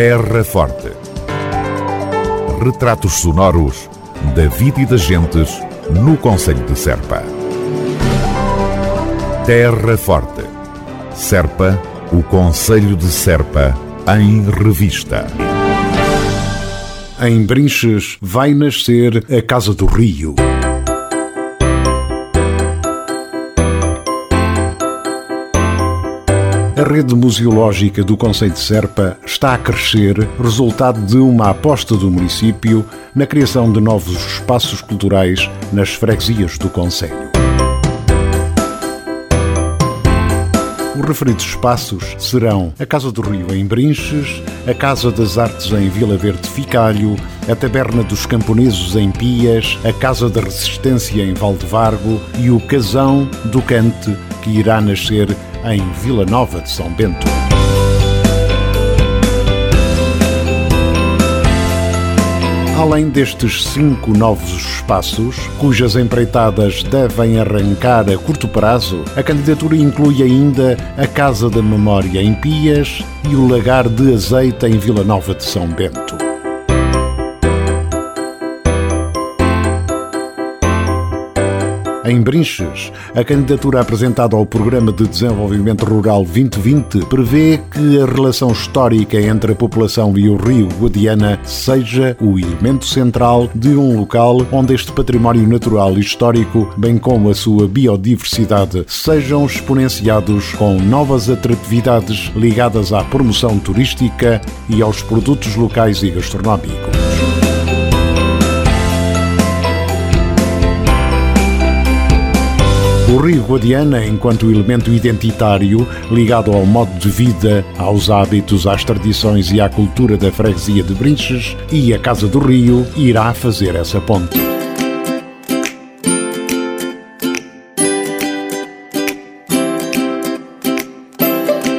Terra Forte. Retratos sonoros da vida e das gentes no Conselho de Serpa. Terra Forte. Serpa, o Conselho de Serpa, em revista. Em Brinches vai nascer a Casa do Rio. A rede museológica do Conselho de Serpa está a crescer, resultado de uma aposta do município na criação de novos espaços culturais nas freguesias do Conselho. Os referidos espaços serão a Casa do Rio em Brinches, a Casa das Artes em Vila Verde Ficalho, a Taberna dos Camponeses em Pias, a Casa da Resistência em Valdevargo e o Casão do Cante, que irá nascer em Vila Nova de São Bento. Além destes cinco novos espaços, cujas empreitadas devem arrancar a curto prazo, a candidatura inclui ainda a Casa da Memória em Pias e o Lagar de Azeite em Vila Nova de São Bento. Em Brinches, a candidatura apresentada ao Programa de Desenvolvimento Rural 2020 prevê que a relação histórica entre a população e o rio Guadiana seja o elemento central de um local onde este património natural e histórico, bem como a sua biodiversidade, sejam exponenciados com novas atratividades ligadas à promoção turística e aos produtos locais e gastronómicos. O Rio Guadiana, enquanto elemento identitário ligado ao modo de vida, aos hábitos, às tradições e à cultura da freguesia de Brinches e a Casa do Rio, irá fazer essa ponte.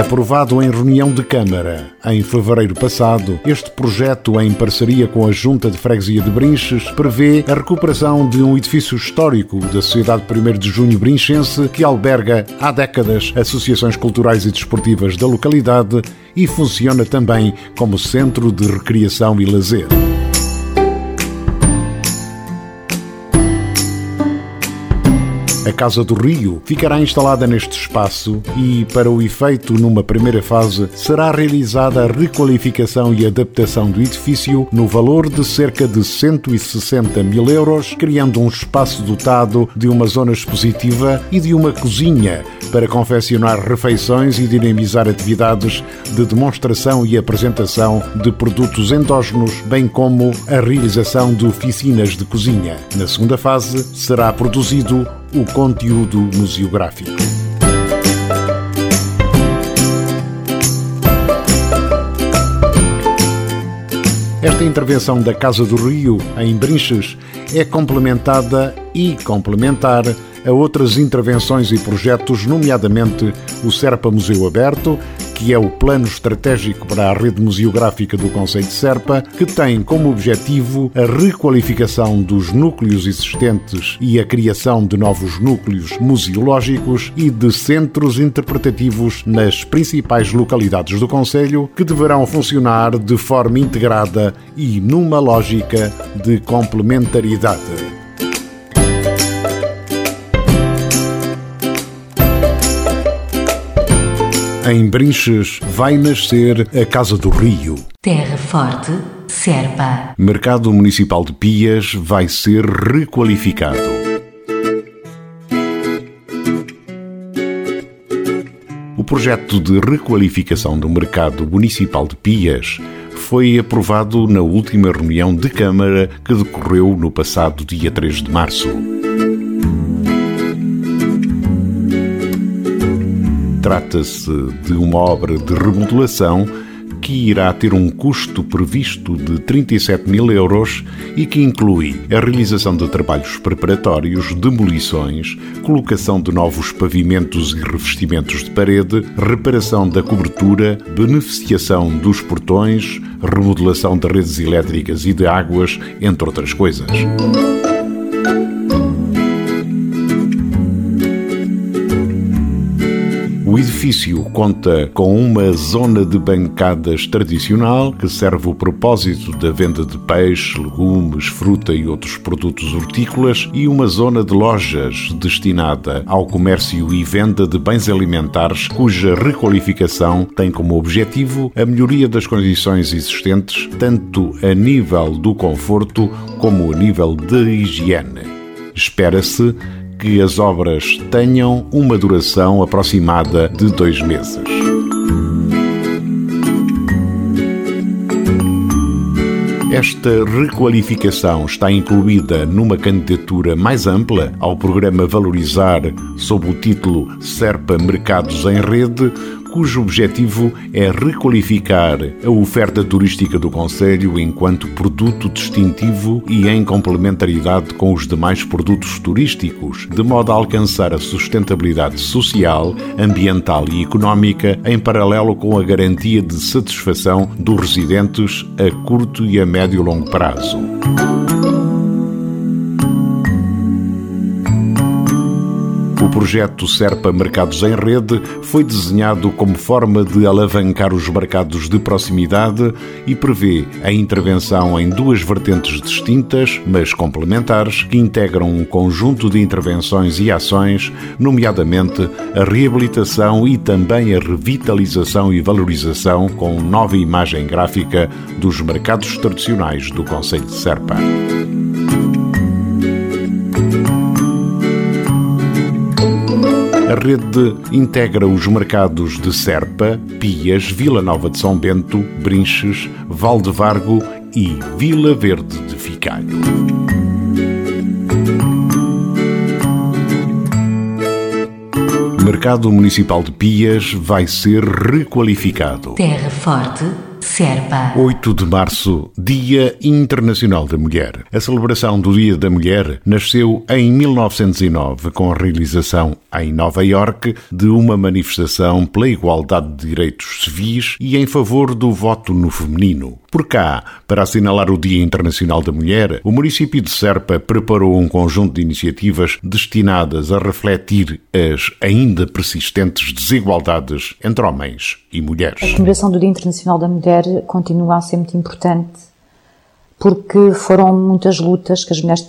Aprovado em reunião de Câmara em fevereiro passado, este projeto, em parceria com a Junta de Freguesia de Brinches, prevê a recuperação de um edifício histórico da Sociedade 1 de Junho Brinchense que alberga há décadas associações culturais e desportivas da localidade e funciona também como centro de recreação e lazer. A Casa do Rio ficará instalada neste espaço e, para o efeito numa primeira fase, será realizada a requalificação e adaptação do edifício no valor de cerca de 160 mil euros, criando um espaço dotado de uma zona expositiva e de uma cozinha para confeccionar refeições e dinamizar atividades de demonstração e apresentação de produtos endógenos, bem como a realização de oficinas de cozinha. Na segunda fase, será produzido o conteúdo museográfico. Esta intervenção da Casa do Rio, em Brinches, é complementada e complementar a outras intervenções e projetos, nomeadamente o Serpa Museu Aberto, que é o plano estratégico para a rede museográfica do Conselho de Serpa, que tem como objetivo a requalificação dos núcleos existentes e a criação de novos núcleos museológicos e de centros interpretativos nas principais localidades do Conselho, que deverão funcionar de forma integrada e numa lógica de complementaridade. Em Brinches vai nascer a Casa do Rio. Terra Forte, Serpa. Mercado Municipal de Pias vai ser requalificado. O projeto de requalificação do Mercado Municipal de Pias foi aprovado na última reunião de Câmara que decorreu no passado dia 3 de março. Trata-se de uma obra de remodelação que irá ter um custo previsto de 37 mil euros e que inclui a realização de trabalhos preparatórios, demolições, colocação de novos pavimentos e revestimentos de parede, reparação da cobertura, beneficiação dos portões, remodelação de redes elétricas e de águas, entre outras coisas. O edifício conta com uma zona de bancadas tradicional que serve o propósito da venda de peixe, legumes, fruta e outros produtos hortícolas e uma zona de lojas destinada ao comércio e venda de bens alimentares cuja requalificação tem como objetivo a melhoria das condições existentes tanto a nível do conforto como a nível de higiene. Espera-se que as obras tenham uma duração aproximada de dois meses. Esta requalificação está incluída numa candidatura mais ampla ao programa Valorizar, sob o título Serpa Mercados em Rede, cujo objetivo é requalificar a oferta turística do Conselho enquanto produto distintivo e em complementaridade com os demais produtos turísticos, de modo a alcançar a sustentabilidade social, ambiental e económica em paralelo com a garantia de satisfação dos residentes a curto e a médio e longo prazo. O projeto Serpa Mercados em Rede foi desenhado como forma de alavancar os mercados de proximidade e prevê a intervenção em duas vertentes distintas, mas complementares, que integram um conjunto de intervenções e ações, nomeadamente a reabilitação e também a revitalização e valorização com nova imagem gráfica dos mercados tradicionais do Conselho de Serpa. A rede integra os mercados de Serpa, Pias, Vila Nova de São Bento, Brinches, Valdevargo e Vila Verde de Ficalho. Mercado Municipal de Pias vai ser requalificado. Terra Forte Serpa. 8 de março, Dia Internacional da Mulher. A celebração do Dia da Mulher nasceu em 1909 com a realização em Nova Iorque de uma manifestação pela igualdade de direitos civis e em favor do voto no feminino. Por cá, para assinalar o Dia Internacional da Mulher, o município de Serpa preparou um conjunto de iniciativas destinadas a refletir as ainda persistentes desigualdades entre homens e mulheres. A comemoração do Dia Internacional da Mulher continua a ser muito importante porque foram muitas lutas que as mulheres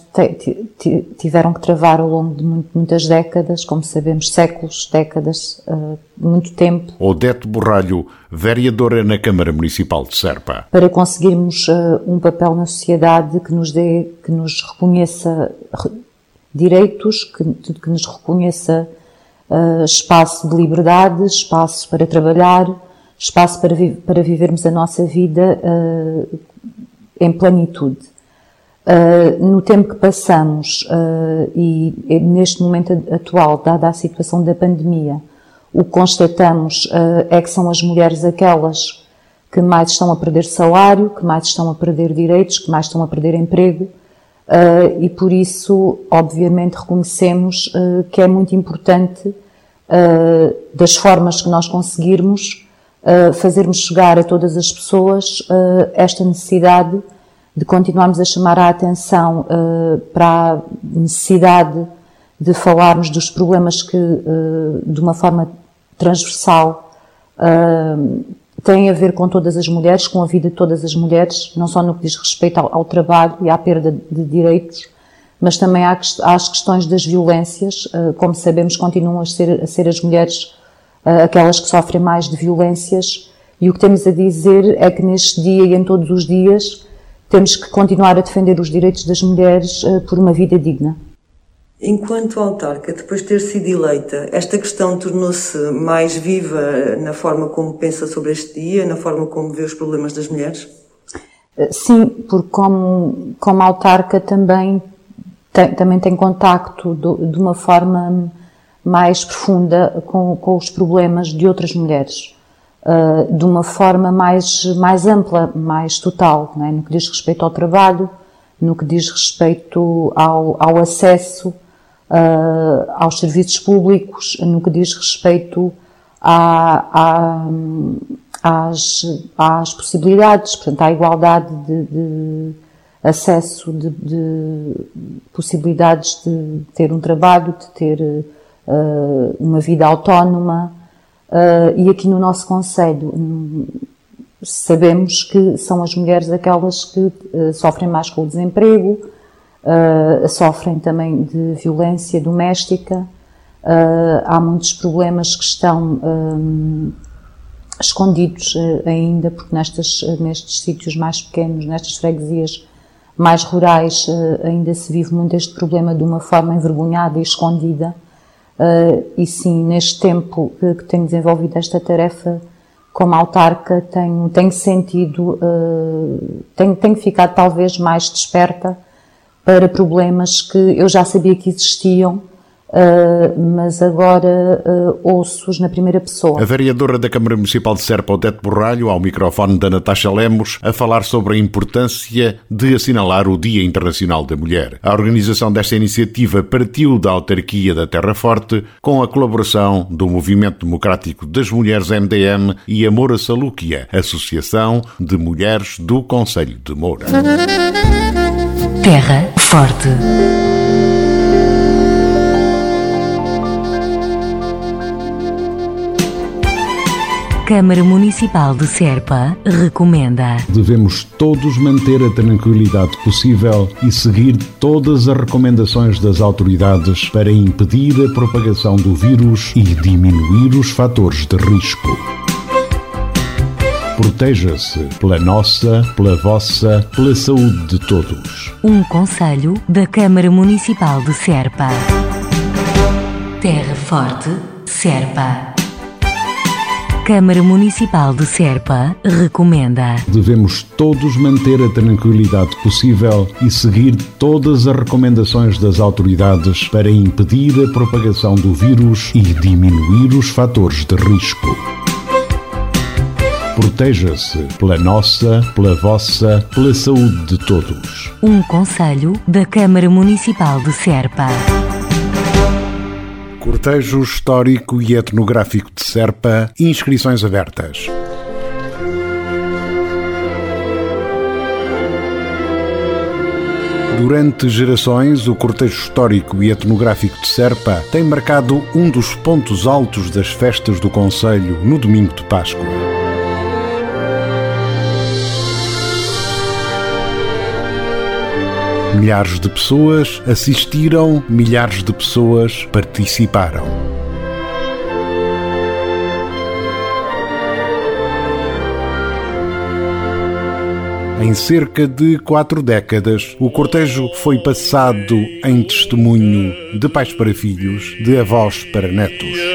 tiveram que travar ao longo de muitas décadas, como sabemos, séculos, décadas, uh, muito tempo. Odete Borralho, vereadora na Câmara Municipal de Serpa. Para conseguirmos uh, um papel na sociedade que nos dê, que nos reconheça direitos, que, que nos reconheça uh, espaço de liberdade, espaço para trabalhar, espaço para, vi para vivermos a nossa vida em plenitude. Uh, no tempo que passamos uh, e neste momento atual, dada a situação da pandemia, o que constatamos uh, é que são as mulheres aquelas que mais estão a perder salário, que mais estão a perder direitos, que mais estão a perder emprego, e por isso, obviamente, reconhecemos que é muito importante, das formas que nós conseguirmos, fazermos chegar a todas as pessoas esta necessidade de continuarmos a chamar a atenção uh, para a necessidade de falarmos dos problemas que, uh, de uma forma transversal, uh, têm a ver com todas as mulheres, com a vida de todas as mulheres, não só no que diz respeito ao, ao trabalho e à perda de direitos, mas também às questões das violências. Como sabemos, continuam a ser, a ser as mulheres aquelas que sofrem mais de violências. E o que temos a dizer é que neste dia e em todos os dias temos que continuar a defender os direitos das mulheres uh, por uma vida digna. Enquanto autarca, depois de ter sido eleita, esta questão tornou-se mais viva na forma como pensa sobre este dia, na forma como vê os problemas das mulheres? Eh, sim, porque como, como autarca também tem, também tem contacto do, de uma forma mais profunda com, com os problemas de outras mulheres. Uh, de uma forma mais, mais ampla, mais total, é? no que diz respeito ao trabalho, no que diz respeito ao, ao acesso uh, aos serviços públicos, no que diz respeito às, às possibilidades, portanto, à igualdade de, de acesso, de, de, possibilidades de ter um trabalho, de ter uh, uma vida autónoma, Uh, e aqui no nosso Conselho sabemos que são as mulheres aquelas que uh, sofrem mais com o desemprego, uh, sofrem também de violência doméstica, há muitos problemas que estão um, escondidos ainda, porque nestes, nestes sítios mais pequenos, nestas freguesias mais rurais, ainda se vive muito este problema de uma forma envergonhada e escondida e sim, neste tempo que, tenho desenvolvido esta tarefa como autarca, tenho, tenho sentido, uh, tenho, tenho ficado talvez mais desperta para problemas que eu já sabia que existiam, Uh, mas agora uh, ouço-os na primeira pessoa. A vereadora da Câmara Municipal de Serpa, Odete Borralho, ao microfone da Natasha Lemos, a falar sobre a importância de assinalar o Dia Internacional da Mulher. A organização desta iniciativa partiu da autarquia da Terra Forte com a colaboração do Movimento Democrático das Mulheres MDM e a Moura Salúquia, Associação de Mulheres do Conselho de Moura. Terra Forte. Câmara Municipal de Serpa recomenda. Devemos todos manter a tranquilidade possível e seguir todas as recomendações das autoridades para impedir a propagação do vírus e diminuir os fatores de risco. Proteja-se pela nossa, pela vossa, pela saúde de todos. Um conselho da Câmara Municipal de Serpa. Terra Forte, Serpa. Câmara Municipal de Serpa recomenda. Devemos todos manter a tranquilidade possível e seguir todas as recomendações das autoridades para impedir a propagação do vírus e diminuir os fatores de risco. Proteja-se pela nossa, pela vossa, pela saúde de todos. Um conselho da Câmara Municipal de Serpa. Cortejo Histórico e Etnográfico de Serpa, inscrições abertas. Durante gerações, o cortejo histórico e etnográfico de Serpa tem marcado um dos pontos altos das festas do Conselho no domingo de Páscoa. Milhares de pessoas assistiram, milhares de pessoas participaram. Em cerca de quatro décadas, o cortejo foi passado em testemunho de pais para filhos, de avós para netos.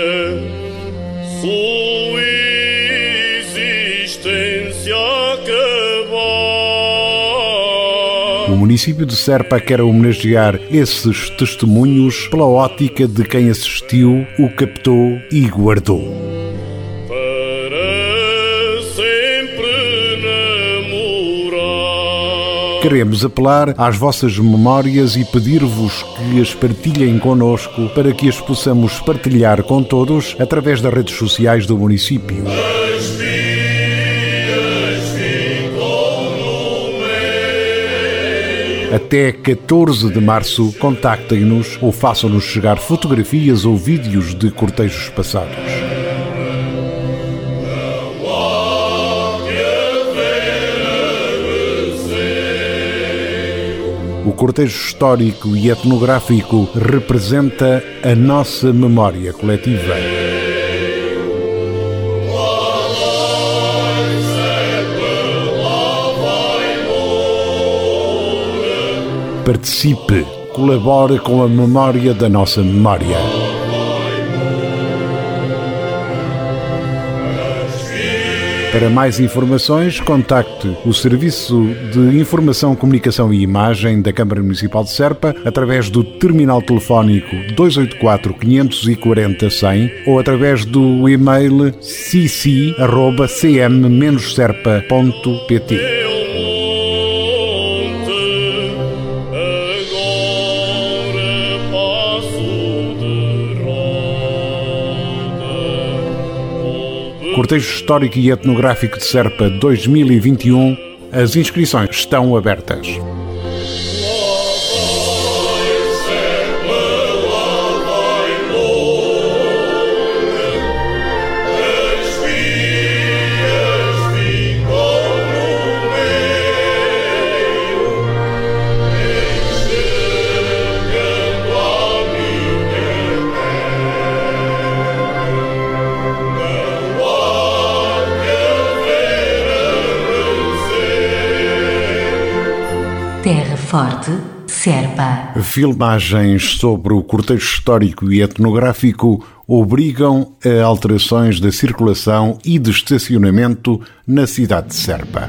O município de Serpa quer homenagear esses testemunhos pela ótica de quem assistiu, o captou e guardou. Queremos apelar às vossas memórias e pedir-vos que as partilhem conosco para que as possamos partilhar com todos através das redes sociais do município. Até 14 de março, contactem-nos ou façam-nos chegar fotografias ou vídeos de cortejos passados. O cortejo histórico e etnográfico representa a nossa memória coletiva. Participe, colabore com a memória da nossa memória. Para mais informações, contacte o Serviço de Informação, Comunicação e Imagem da Câmara Municipal de Serpa através do terminal telefónico 284 540 100 ou através do e-mail cc.cm-serpa.pt. Cortejo Histórico e Etnográfico de Serpa 2021, as inscrições estão abertas. Terra Forte, Serpa. Filmagens sobre o cortejo histórico e etnográfico obrigam a alterações da circulação e de estacionamento na cidade de Serpa.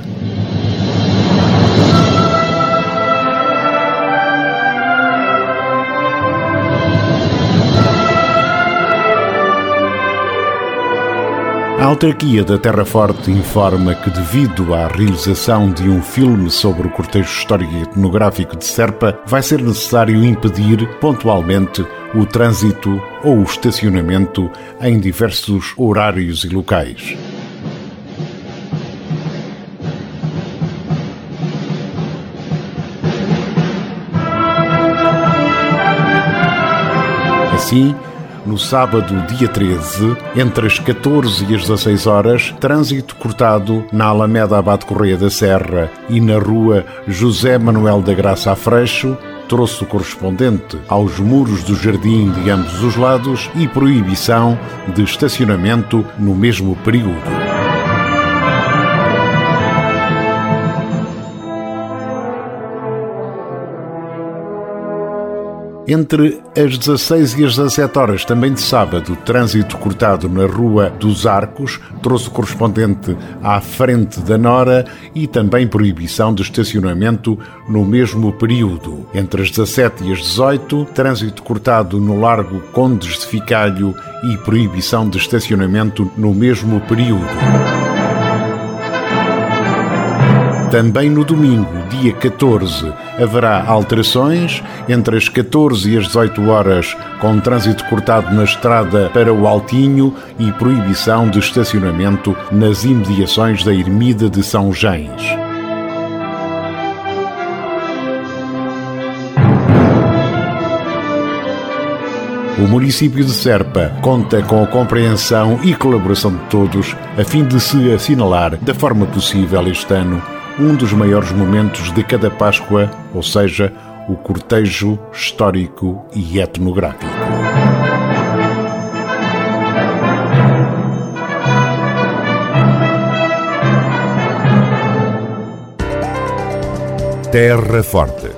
A autarquia da Terra Forte informa que, devido à realização de um filme sobre o cortejo histórico e etnográfico de Serpa, vai ser necessário impedir pontualmente o trânsito ou o estacionamento em diversos horários e locais. Assim, no sábado, dia 13, entre as 14 e as 16 horas, trânsito cortado na Alameda Abade Correia da Serra e na rua José Manuel da Graça Freixo, troço correspondente aos muros do jardim de ambos os lados e proibição de estacionamento no mesmo período. Entre as 16 e as 17 horas, também de sábado, trânsito cortado na Rua dos Arcos, troço correspondente à frente da Nora e também proibição de estacionamento no mesmo período. Entre as 17 e as 18, trânsito cortado no Largo Condes de Ficalho e proibição de estacionamento no mesmo período. Também no domingo, dia 14, haverá alterações entre as 14 e as 18 horas, com trânsito cortado na estrada para o Altinho e proibição de estacionamento nas imediações da Ermida de São Gens. O município de Serpa conta com a compreensão e colaboração de todos a fim de se assinalar da forma possível este ano um dos maiores momentos de cada Páscoa, ou seja, o cortejo histórico e etnográfico. Terra Forte.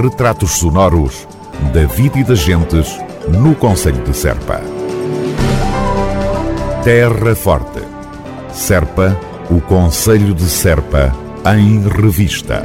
Retratos sonoros da vida e das gentes no Conselho de Serpa. Terra Forte. Serpa o Conselho de Serpa, em revista.